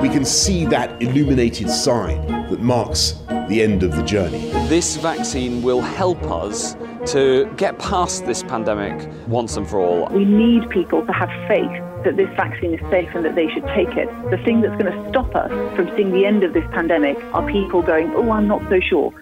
We can see that illuminated sign that marks the end of the journey. This vaccine will help us to get past this pandemic once and for all. We need people to have faith that this vaccine is safe and that they should take it. The thing that's going to stop us from seeing the end of this pandemic are people going, oh, I'm not so sure.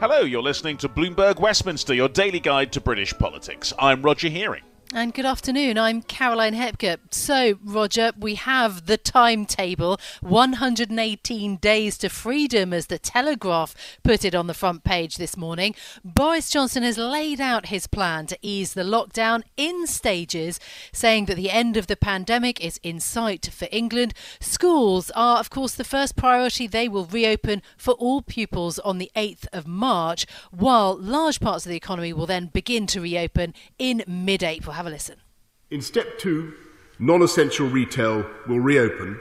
Hello, you're listening to Bloomberg Westminster, your daily guide to British politics. I'm Roger Hearing. And good afternoon. I'm Caroline Hepker. So, Roger, we have the timetable 118 days to freedom, as the Telegraph put it on the front page this morning. Boris Johnson has laid out his plan to ease the lockdown in stages, saying that the end of the pandemic is in sight for England. Schools are, of course, the first priority. They will reopen for all pupils on the 8th of March, while large parts of the economy will then begin to reopen in mid April. Have a listen. In step two, non essential retail will reopen,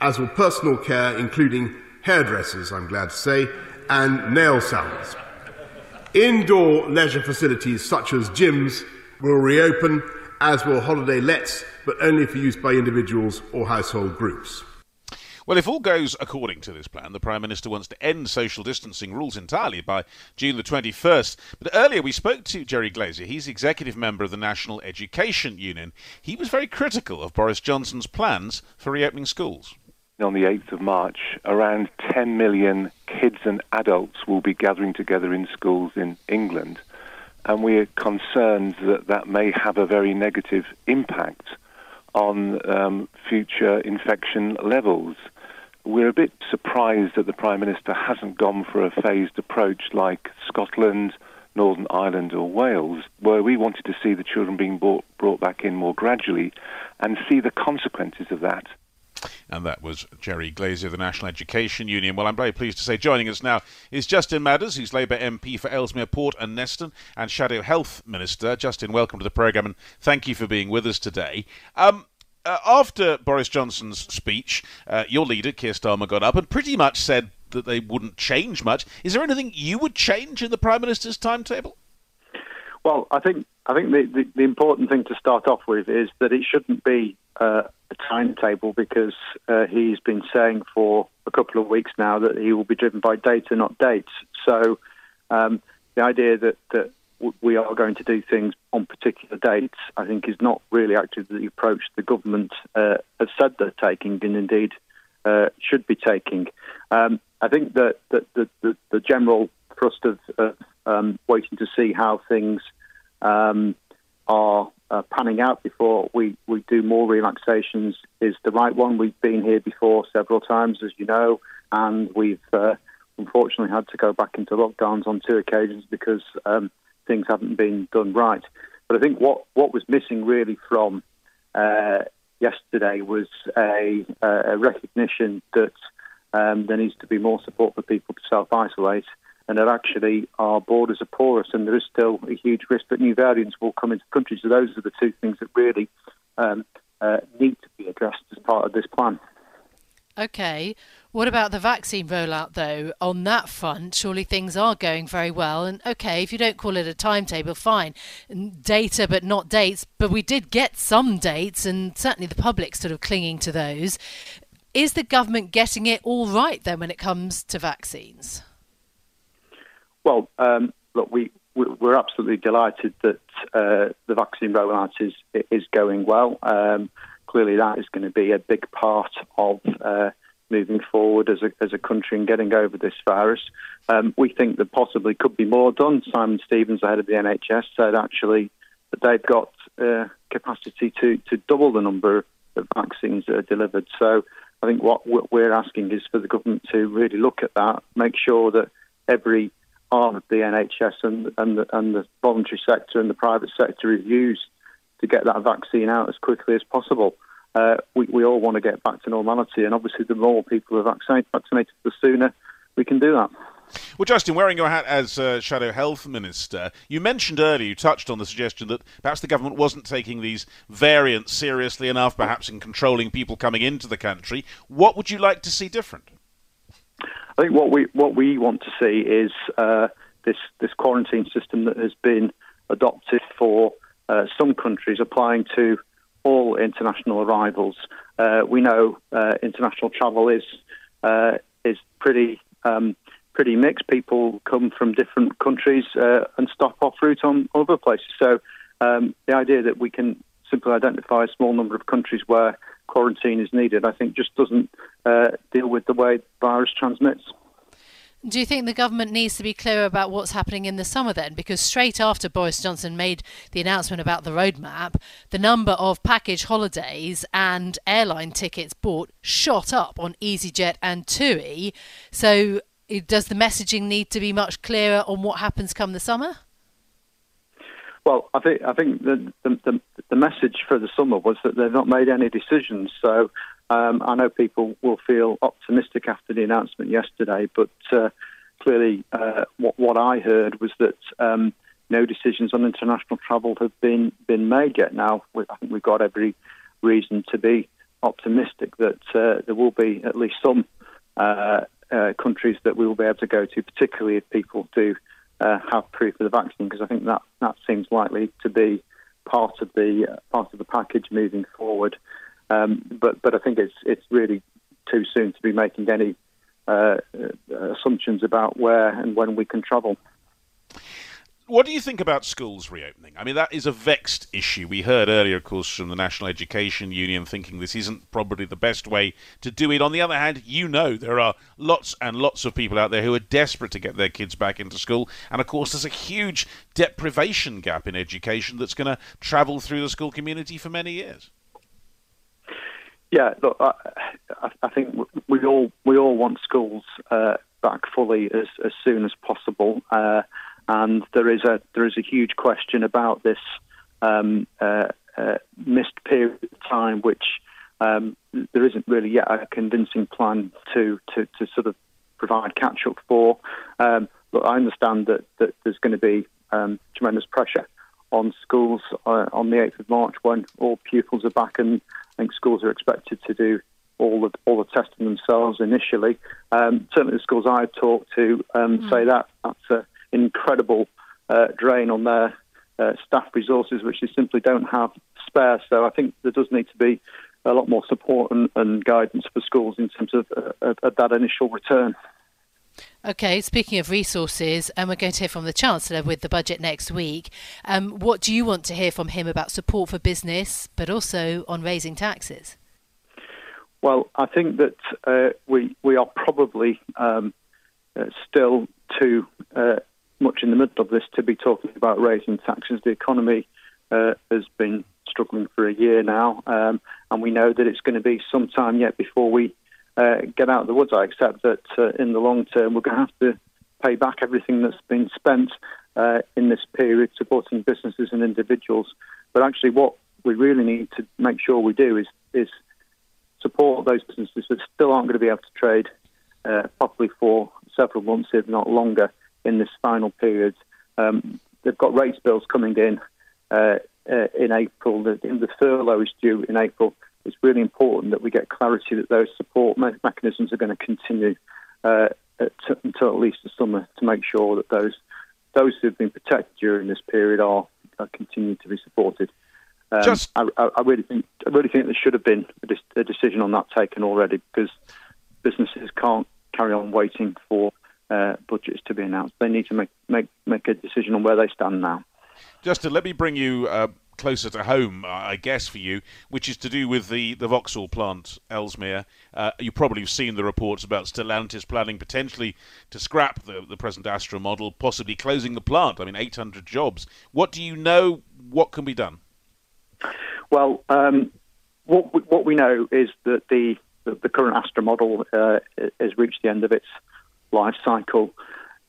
as will personal care, including hairdressers, I'm glad to say, and nail salons. Indoor leisure facilities such as gyms will reopen, as will holiday lets, but only for use by individuals or household groups. Well, if all goes according to this plan, the Prime Minister wants to end social distancing rules entirely by June the 21st. But earlier we spoke to Jerry Glazier. He's executive member of the National Education Union. He was very critical of Boris Johnson's plans for reopening schools. On the 8th of March, around 10 million kids and adults will be gathering together in schools in England. And we are concerned that that may have a very negative impact on um, future infection levels we're a bit surprised that the Prime Minister hasn't gone for a phased approach like Scotland, Northern Ireland, or Wales, where we wanted to see the children being brought, brought back in more gradually and see the consequences of that. And that was Jerry Glazier the National Education Union. Well, I'm very pleased to say joining us now is Justin Madders, who's Labour MP for Ellesmere Port and Neston and Shadow Health Minister. Justin, welcome to the programme and thank you for being with us today. Um, uh, after Boris Johnson's speech, uh, your leader, Keir Starmer, got up and pretty much said that they wouldn't change much. Is there anything you would change in the Prime Minister's timetable? Well, I think I think the, the, the important thing to start off with is that it shouldn't be uh, a timetable because uh, he's been saying for a couple of weeks now that he will be driven by data, not dates. So um, the idea that, that we are going to do things on particular dates, I think is not really actually the approach the government uh, has said they're taking and indeed uh, should be taking. Um, I think that, the general thrust of, um, waiting to see how things um, are uh, panning out before we, we do more relaxations is the right one. We've been here before several times, as you know, and we've uh, unfortunately had to go back into lockdowns on two occasions because um, things haven't been done right. But I think what, what was missing really from uh, yesterday was a, a recognition that um, there needs to be more support for people to self isolate and that actually our borders are porous and there is still a huge risk that new variants will come into the country. So those are the two things that really um, uh, need to be addressed as part of this plan. Okay. What about the vaccine rollout, though? On that front, surely things are going very well. And okay, if you don't call it a timetable, fine. Data, but not dates. But we did get some dates, and certainly the public sort of clinging to those. Is the government getting it all right then when it comes to vaccines? Well, um, look, we we're absolutely delighted that uh, the vaccine rollout is is going well. Um, clearly that is going to be a big part of uh, moving forward as a, as a country and getting over this virus. Um, we think that possibly could be more done. Simon Stevens, the head of the NHS, said actually that they've got uh, capacity to, to double the number of vaccines that are delivered. So I think what we're asking is for the government to really look at that, make sure that every arm of the NHS and, and, the, and the voluntary sector and the private sector is used to get that vaccine out as quickly as possible. Uh, we, we all want to get back to normality, and obviously, the more people are vaccinated, vaccinated the sooner we can do that. Well, Justin, wearing your hat as uh, Shadow Health Minister, you mentioned earlier, you touched on the suggestion that perhaps the government wasn't taking these variants seriously enough, perhaps in controlling people coming into the country. What would you like to see different? I think what we what we want to see is uh, this this quarantine system that has been adopted for uh, some countries applying to all international arrivals. Uh, we know uh, international travel is uh, is pretty um, pretty mixed. People come from different countries uh, and stop off route on other places. So um, the idea that we can simply identify a small number of countries where quarantine is needed, I think, just doesn't uh, deal with the way virus transmits. Do you think the government needs to be clearer about what's happening in the summer then? Because straight after Boris Johnson made the announcement about the roadmap, the number of package holidays and airline tickets bought shot up on EasyJet and TUI. So does the messaging need to be much clearer on what happens come the summer? Well, I think I think the, the, the message for the summer was that they've not made any decisions. So um, I know people will feel optimistic after the announcement yesterday, but uh, clearly uh, what, what I heard was that um, no decisions on international travel have been been made yet. Now I think we've got every reason to be optimistic that uh, there will be at least some uh, uh, countries that we will be able to go to, particularly if people do uh, have proof of the vaccine, because I think that that seems likely to be part of the uh, part of the package moving forward. Um, but but I think it's it's really too soon to be making any uh, uh, assumptions about where and when we can travel. What do you think about schools reopening? I mean, that is a vexed issue. We heard earlier, of course, from the National Education Union thinking this isn't probably the best way to do it. On the other hand, you know there are lots and lots of people out there who are desperate to get their kids back into school. And of course, there's a huge deprivation gap in education that's going to travel through the school community for many years. Yeah, look, I, I think we all we all want schools uh, back fully as, as soon as possible. Uh, and there is a there is a huge question about this um, uh, uh, missed period of time, which um, there isn't really yet a convincing plan to to, to sort of provide catch up for. Um, but I understand that, that there's going to be um, tremendous pressure on schools uh, on the 8th of March when all pupils are back, and I think schools are expected to do all the all the testing themselves initially. Um, certainly, the schools I've talked to um, mm. say that that's a incredible uh, drain on their uh, staff resources, which they simply don't have spare. So I think there does need to be a lot more support and, and guidance for schools in terms of, uh, of that initial return. Okay, speaking of resources, and we're going to hear from the Chancellor with the budget next week. Um, what do you want to hear from him about support for business, but also on raising taxes? Well, I think that uh, we we are probably um, uh, still too uh, much in the middle of this to be talking about raising taxes. The economy uh, has been struggling for a year now, um, and we know that it's going to be some time yet before we uh, get out of the woods. I accept that uh, in the long term we're going to have to pay back everything that's been spent uh, in this period supporting businesses and individuals. But actually, what we really need to make sure we do is is support those businesses that still aren't going to be able to trade uh, properly for several months, if not longer in this final period. Um, they've got rates bills coming in uh, uh, in April. The, the furlough is due in April. It's really important that we get clarity that those support me- mechanisms are going to continue uh, to, until at least the summer to make sure that those those who have been protected during this period are, are continuing to be supported. Um, Just... I, I, really think I really think there should have been a, a decision on that taken already because businesses can't carry on waiting for uh, budgets to be announced. They need to make, make, make a decision on where they stand now. Justin, let me bring you uh, closer to home, I guess, for you, which is to do with the, the Vauxhall plant, Ellesmere. Uh, you probably have seen the reports about Stellantis planning potentially to scrap the, the present Astra model, possibly closing the plant. I mean, 800 jobs. What do you know? What can be done? Well, um, what, we, what we know is that the, the, the current Astra model uh, has reached the end of its life cycle,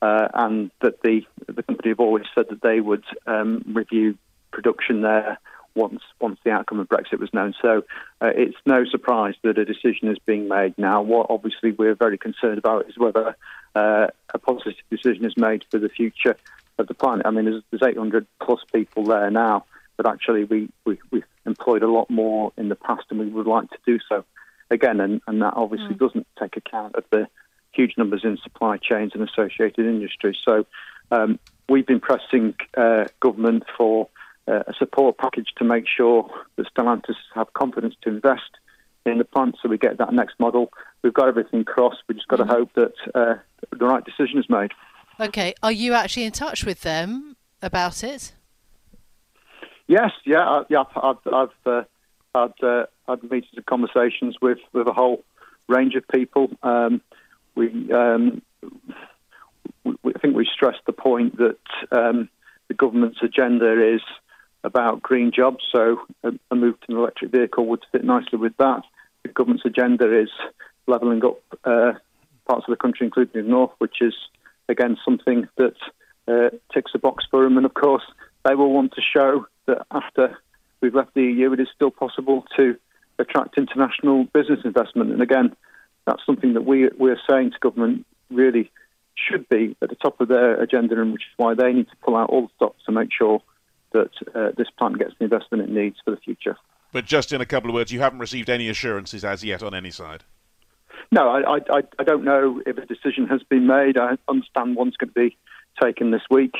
uh, and that the the company have always said that they would um, review production there once once the outcome of Brexit was known. So uh, it's no surprise that a decision is being made now. What obviously we're very concerned about is whether uh, a positive decision is made for the future of the planet. I mean, there's, there's 800 plus people there now, but actually we, we we've employed a lot more in the past, and we would like to do so again. And, and that obviously mm. doesn't take account of the huge numbers in supply chains and associated industries. So um, we've been pressing uh, government for uh, a support package to make sure that Stellantis have confidence to invest in the plant so we get that next model. We've got everything crossed. We've just got mm-hmm. to hope that uh, the right decision is made. Okay. Are you actually in touch with them about it? Yes. Yeah. I, yeah. I've, I've uh, had, uh, had meetings and conversations with, with a whole range of people. Um, we, um, we, I think we stressed the point that um, the government's agenda is about green jobs, so a, a move to an electric vehicle would fit nicely with that. The government's agenda is levelling up uh, parts of the country, including the north, which is again something that uh, ticks a box for them. And of course, they will want to show that after we've left the EU, it is still possible to attract international business investment. And again, that's something that we we're saying to government really should be at the top of their agenda, and which is why they need to pull out all the stops to make sure that uh, this plant gets the investment it needs for the future. But just in a couple of words, you haven't received any assurances as yet on any side. No, I, I, I don't know if a decision has been made. I understand one's going to be taken this week.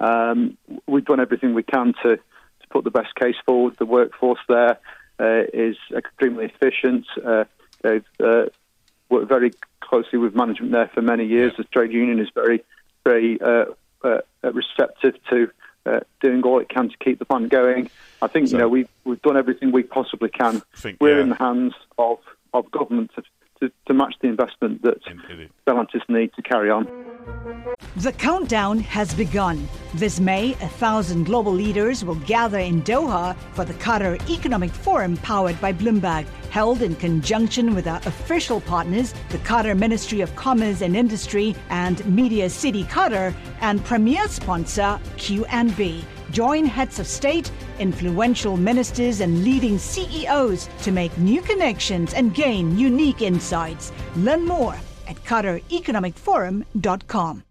Um, we've done everything we can to, to put the best case forward. The workforce there uh, is extremely efficient. Uh, they've uh, worked very closely with management there for many years. The trade union is very, very uh, uh, receptive to uh, doing all it can to keep the plant going. I think so, you know we've we've done everything we possibly can. Think, We're yeah. in the hands of of government to, to, to match the investment that Stellantis need to carry on. The countdown has begun. This May, a thousand global leaders will gather in Doha for the Qatar Economic Forum powered by Bloomberg, held in conjunction with our official partners, the Qatar Ministry of Commerce and Industry and Media City Qatar, and premier sponsor QNB. Join heads of state, influential ministers, and leading CEOs to make new connections and gain unique insights. Learn more at QatarEconomicForum.com.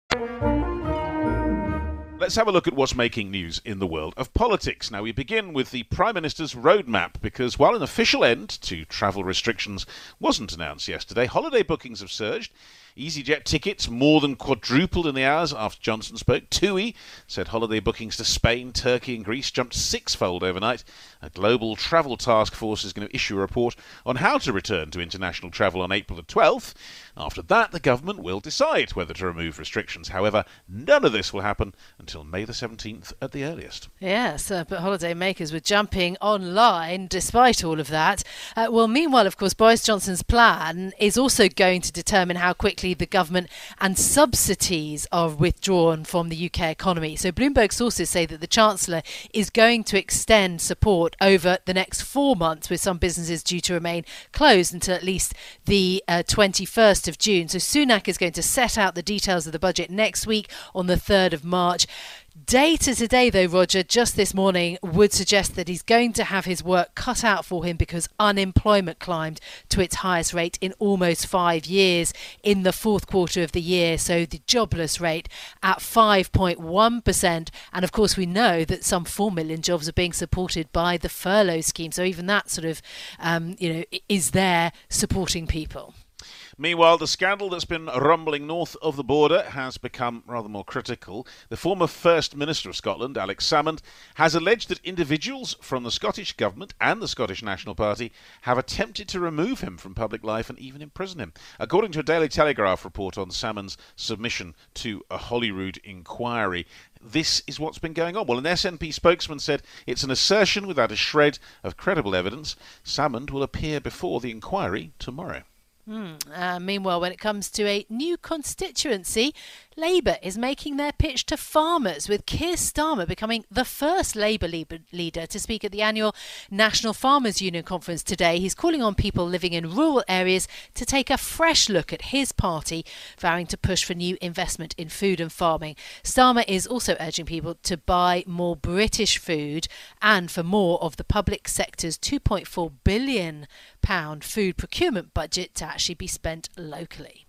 Let's have a look at what's making news in the world of politics. Now, we begin with the Prime Minister's roadmap because while an official end to travel restrictions wasn't announced yesterday, holiday bookings have surged. EasyJet tickets more than quadrupled in the hours after Johnson spoke. TUI said holiday bookings to Spain, Turkey, and Greece jumped sixfold overnight. A global travel task force is going to issue a report on how to return to international travel on April the 12th. After that, the government will decide whether to remove restrictions. However, none of this will happen until May the 17th at the earliest. Yes, uh, but holiday makers were jumping online despite all of that. Uh, well, meanwhile, of course, Boris Johnson's plan is also going to determine how quickly the government and subsidies are withdrawn from the UK economy. So, Bloomberg sources say that the Chancellor is going to extend support over the next four months, with some businesses due to remain closed until at least the uh, 21st of June. So Sunak is going to set out the details of the budget next week on the 3rd of March. Data today, though, Roger, just this morning, would suggest that he's going to have his work cut out for him because unemployment climbed to its highest rate in almost five years in the fourth quarter of the year. So the jobless rate at 5.1%. And of course, we know that some 4 million jobs are being supported by the furlough scheme. So even that sort of, um, you know, is there supporting people. Meanwhile, the scandal that's been rumbling north of the border has become rather more critical. The former First Minister of Scotland, Alex Salmond, has alleged that individuals from the Scottish Government and the Scottish National Party have attempted to remove him from public life and even imprison him. According to a Daily Telegraph report on Salmond's submission to a Holyrood inquiry, this is what's been going on. Well, an SNP spokesman said it's an assertion without a shred of credible evidence. Salmond will appear before the inquiry tomorrow. Mm. Uh, meanwhile, when it comes to a new constituency, Labour is making their pitch to farmers, with Keir Starmer becoming the first Labour leader to speak at the annual National Farmers Union conference today. He's calling on people living in rural areas to take a fresh look at his party, vowing to push for new investment in food and farming. Starmer is also urging people to buy more British food and for more of the public sector's 2.4 billion pound food procurement budget to actually be spent locally.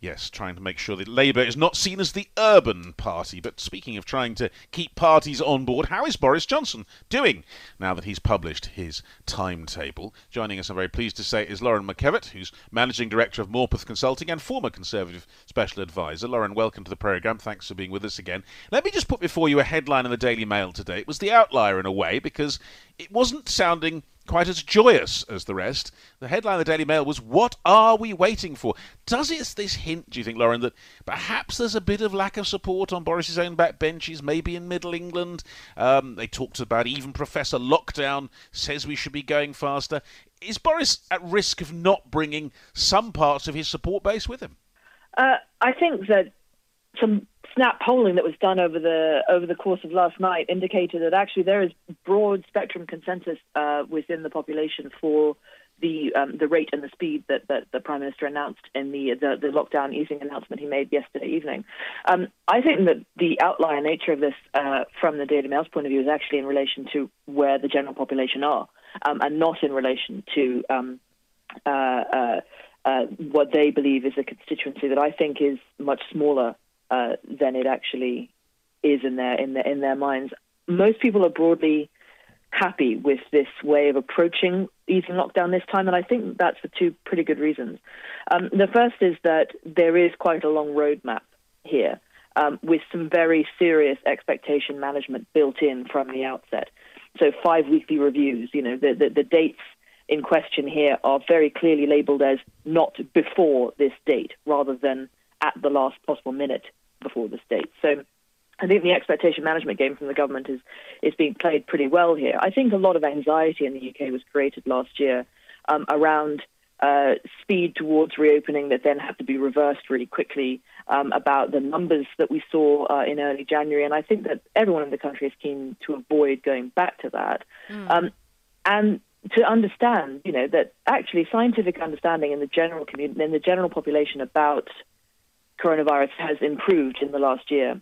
Yes, trying to make sure that Labour is not seen as the urban party. But speaking of trying to keep parties on board, how is Boris Johnson doing now that he's published his timetable? Joining us, I'm very pleased to say, is Lauren McEvatt, who's Managing Director of Morpeth Consulting and former Conservative Special Advisor. Lauren, welcome to the programme. Thanks for being with us again. Let me just put before you a headline in the Daily Mail today. It was the outlier in a way because it wasn't sounding quite as joyous as the rest. The headline of the Daily Mail was, What are we waiting for? Does it this hint, do you think, Lauren, that perhaps there's a bit of lack of support on Boris's own backbenches, maybe in Middle England? Um, they talked about even Professor Lockdown says we should be going faster. Is Boris at risk of not bringing some parts of his support base with him? Uh, I think that some snap polling that was done over the over the course of last night indicated that actually there is broad spectrum consensus uh, within the population for the um, the rate and the speed that, that the prime minister announced in the, the, the lockdown easing announcement he made yesterday evening. Um, I think that the outlier nature of this, uh, from the Daily Mail's point of view, is actually in relation to where the general population are, um, and not in relation to um, uh, uh, uh, what they believe is a constituency that I think is much smaller uh, than it actually is in their in their in their minds. Most people are broadly happy with this way of approaching easing lockdown this time, and I think that's for two pretty good reasons. Um, the first is that there is quite a long roadmap here, um, with some very serious expectation management built in from the outset. So five weekly reviews. You know, the, the, the dates in question here are very clearly labelled as not before this date, rather than at the last possible minute before the state. So I think the expectation management game from the government is is being played pretty well here. I think a lot of anxiety in the UK was created last year um, around uh, speed towards reopening that then had to be reversed really quickly um, about the numbers that we saw uh, in early January. And I think that everyone in the country is keen to avoid going back to that. Mm. Um, and to understand, you know, that actually scientific understanding in the general community, in the general population about coronavirus has improved in the last year.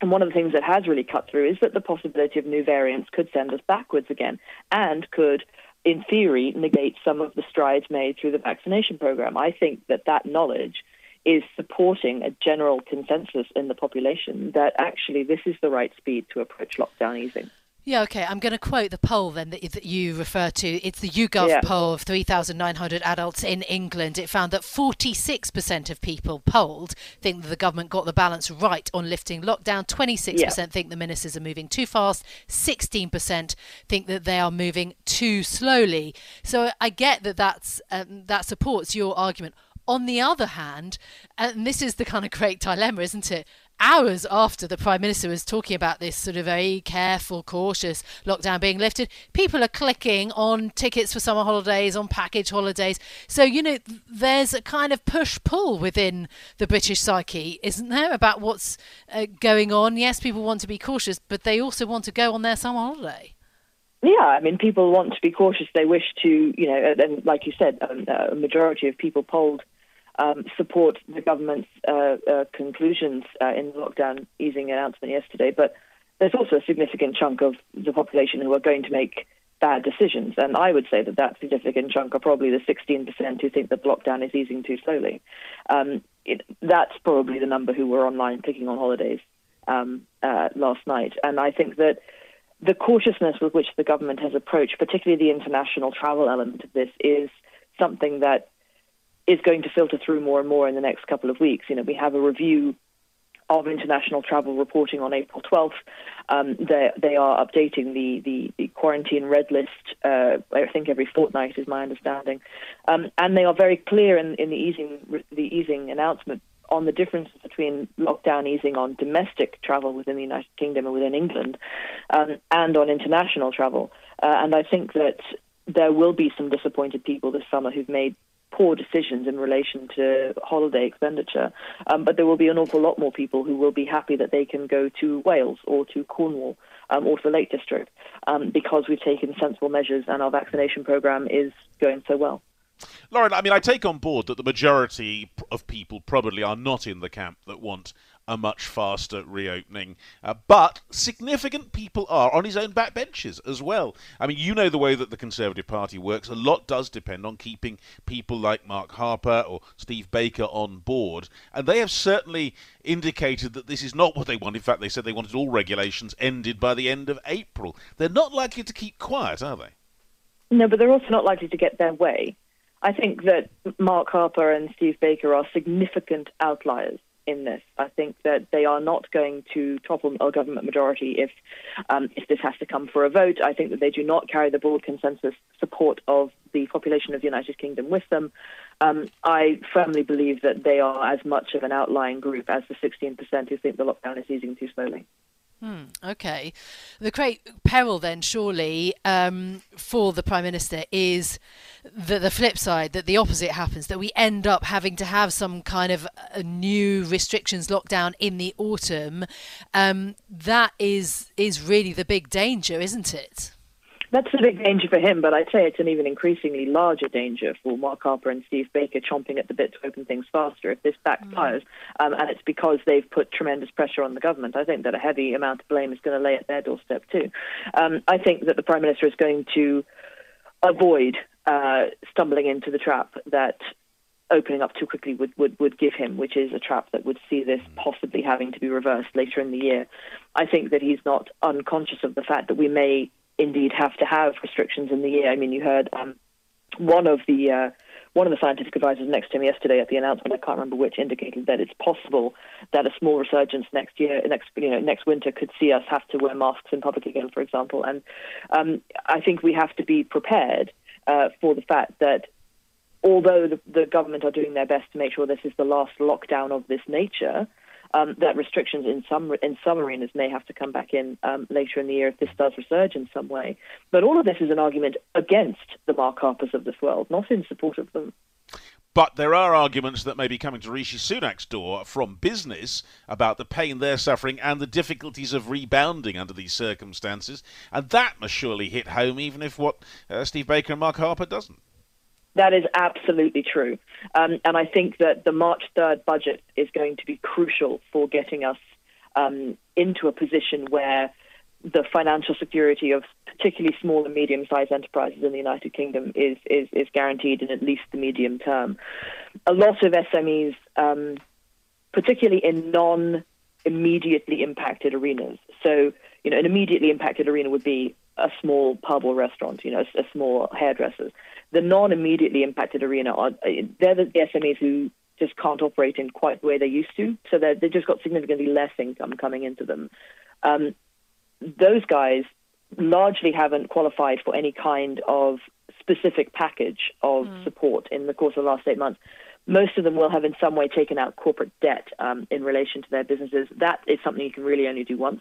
And one of the things that has really cut through is that the possibility of new variants could send us backwards again and could, in theory, negate some of the strides made through the vaccination program. I think that that knowledge is supporting a general consensus in the population that actually this is the right speed to approach lockdown easing. Yeah, okay. I'm going to quote the poll then that, that you refer to. It's the YouGov yeah. poll of 3,900 adults in England. It found that 46% of people polled think that the government got the balance right on lifting lockdown. 26% yeah. think the ministers are moving too fast. 16% think that they are moving too slowly. So I get that that's, um, that supports your argument. On the other hand, and this is the kind of great dilemma, isn't it? Hours after the Prime Minister was talking about this sort of very careful, cautious lockdown being lifted, people are clicking on tickets for summer holidays, on package holidays. So, you know, there's a kind of push pull within the British psyche, isn't there, about what's uh, going on? Yes, people want to be cautious, but they also want to go on their summer holiday. Yeah, I mean, people want to be cautious. They wish to, you know, and like you said, um, a majority of people polled um, support the government's uh, uh, conclusions uh, in the lockdown easing announcement yesterday. But there's also a significant chunk of the population who are going to make bad decisions. And I would say that that significant chunk are probably the 16% who think that lockdown is easing too slowly. Um, it, that's probably the number who were online clicking on holidays um, uh, last night. And I think that the cautiousness with which the government has approached, particularly the international travel element of this, is something that is going to filter through more and more in the next couple of weeks. You know, we have a review of international travel reporting on April 12th. Um, they, they are updating the, the, the quarantine red list, uh, I think every fortnight is my understanding. Um, and they are very clear in, in the, easing, the easing announcement on the differences between lockdown easing on domestic travel within the United Kingdom and within England um, and on international travel. Uh, and I think that there will be some disappointed people this summer who've made poor decisions in relation to holiday expenditure. Um, but there will be an awful lot more people who will be happy that they can go to Wales or to Cornwall um, or to the Lake District um, because we've taken sensible measures and our vaccination program is going so well. Lauren, I mean, I take on board that the majority of people probably are not in the camp that want a much faster reopening. Uh, but significant people are on his own backbenches as well. I mean, you know the way that the Conservative Party works. A lot does depend on keeping people like Mark Harper or Steve Baker on board. And they have certainly indicated that this is not what they want. In fact, they said they wanted all regulations ended by the end of April. They're not likely to keep quiet, are they? No, but they're also not likely to get their way. I think that Mark Harper and Steve Baker are significant outliers in this. I think that they are not going to topple a government majority if um, if this has to come for a vote. I think that they do not carry the broad consensus support of the population of the United Kingdom with them. Um, I firmly believe that they are as much of an outlying group as the 16% who think the lockdown is easing too slowly. Hmm, okay. The great peril, then, surely, um, for the Prime Minister is that the flip side, that the opposite happens, that we end up having to have some kind of new restrictions lockdown in the autumn. Um, that is is really the big danger, isn't it? That's a big danger for him, but I'd say it's an even increasingly larger danger for Mark Harper and Steve Baker chomping at the bit to open things faster if this backfires. Mm. Um, and it's because they've put tremendous pressure on the government. I think that a heavy amount of blame is going to lay at their doorstep too. Um, I think that the Prime Minister is going to avoid uh, stumbling into the trap that opening up too quickly would, would, would give him, which is a trap that would see this possibly having to be reversed later in the year. I think that he's not unconscious of the fact that we may indeed have to have restrictions in the year. I mean, you heard um, one of the uh, one of the scientific advisors next to him yesterday at the announcement, I can't remember which, indicated that it's possible that a small resurgence next year, next you know, next winter, could see us have to wear masks in public again, for example. And um, I think we have to be prepared uh, for the fact that although the, the government are doing their best to make sure this is the last lockdown of this nature, um, that restrictions in some in some arenas may have to come back in um, later in the year if this does resurge in some way. But all of this is an argument against the Mark Harpers of this world, not in support of them. But there are arguments that may be coming to Rishi Sunak's door from business about the pain they're suffering and the difficulties of rebounding under these circumstances. And that must surely hit home, even if what uh, Steve Baker and Mark Harper doesn't. That is absolutely true. Um, and I think that the March 3rd budget is going to be crucial for getting us um, into a position where the financial security of particularly small and medium sized enterprises in the United Kingdom is, is, is guaranteed in at least the medium term. A lot of SMEs, um, particularly in non immediately impacted arenas, so you know, an immediately impacted arena would be a small pub or restaurant, you know, a, small hairdressers the non-immediately impacted arena are they're the SMEs who just can't operate in quite the way they used to. So they've just got significantly less income coming into them. Um, those guys largely haven't qualified for any kind of specific package of mm. support in the course of the last eight months. Most of them will have in some way taken out corporate debt um, in relation to their businesses. That is something you can really only do once.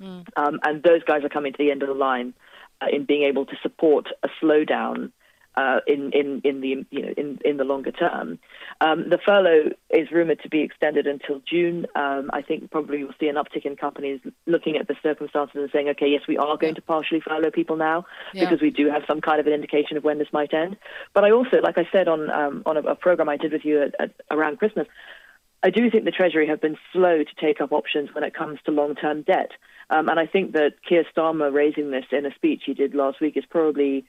Mm. Um, and those guys are coming to the end of the line uh, in being able to support a slowdown uh, in, in, in the you know in, in the longer term. Um, the furlough is rumored to be extended until June. Um, I think probably we'll see an uptick in companies looking at the circumstances and saying, okay, yes, we are going to partially furlough people now yeah. because we do have some kind of an indication of when this might end. But I also, like I said on um, on a, a, program I did with you at, at, around Christmas. I do think the Treasury have been slow to take up options when it comes to long-term debt, um, and I think that Keir Starmer raising this in a speech he did last week is probably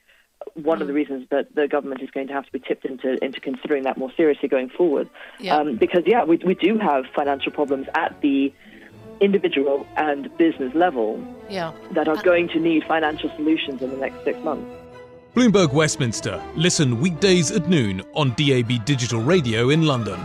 one mm. of the mm. reasons that the government is going to have to be tipped into into considering that more seriously going forward. Yeah. Um, because yeah, we we do have financial problems at the individual and business level yeah. that are going to need financial solutions in the next six months. Bloomberg Westminster. Listen weekdays at noon on DAB Digital Radio in London.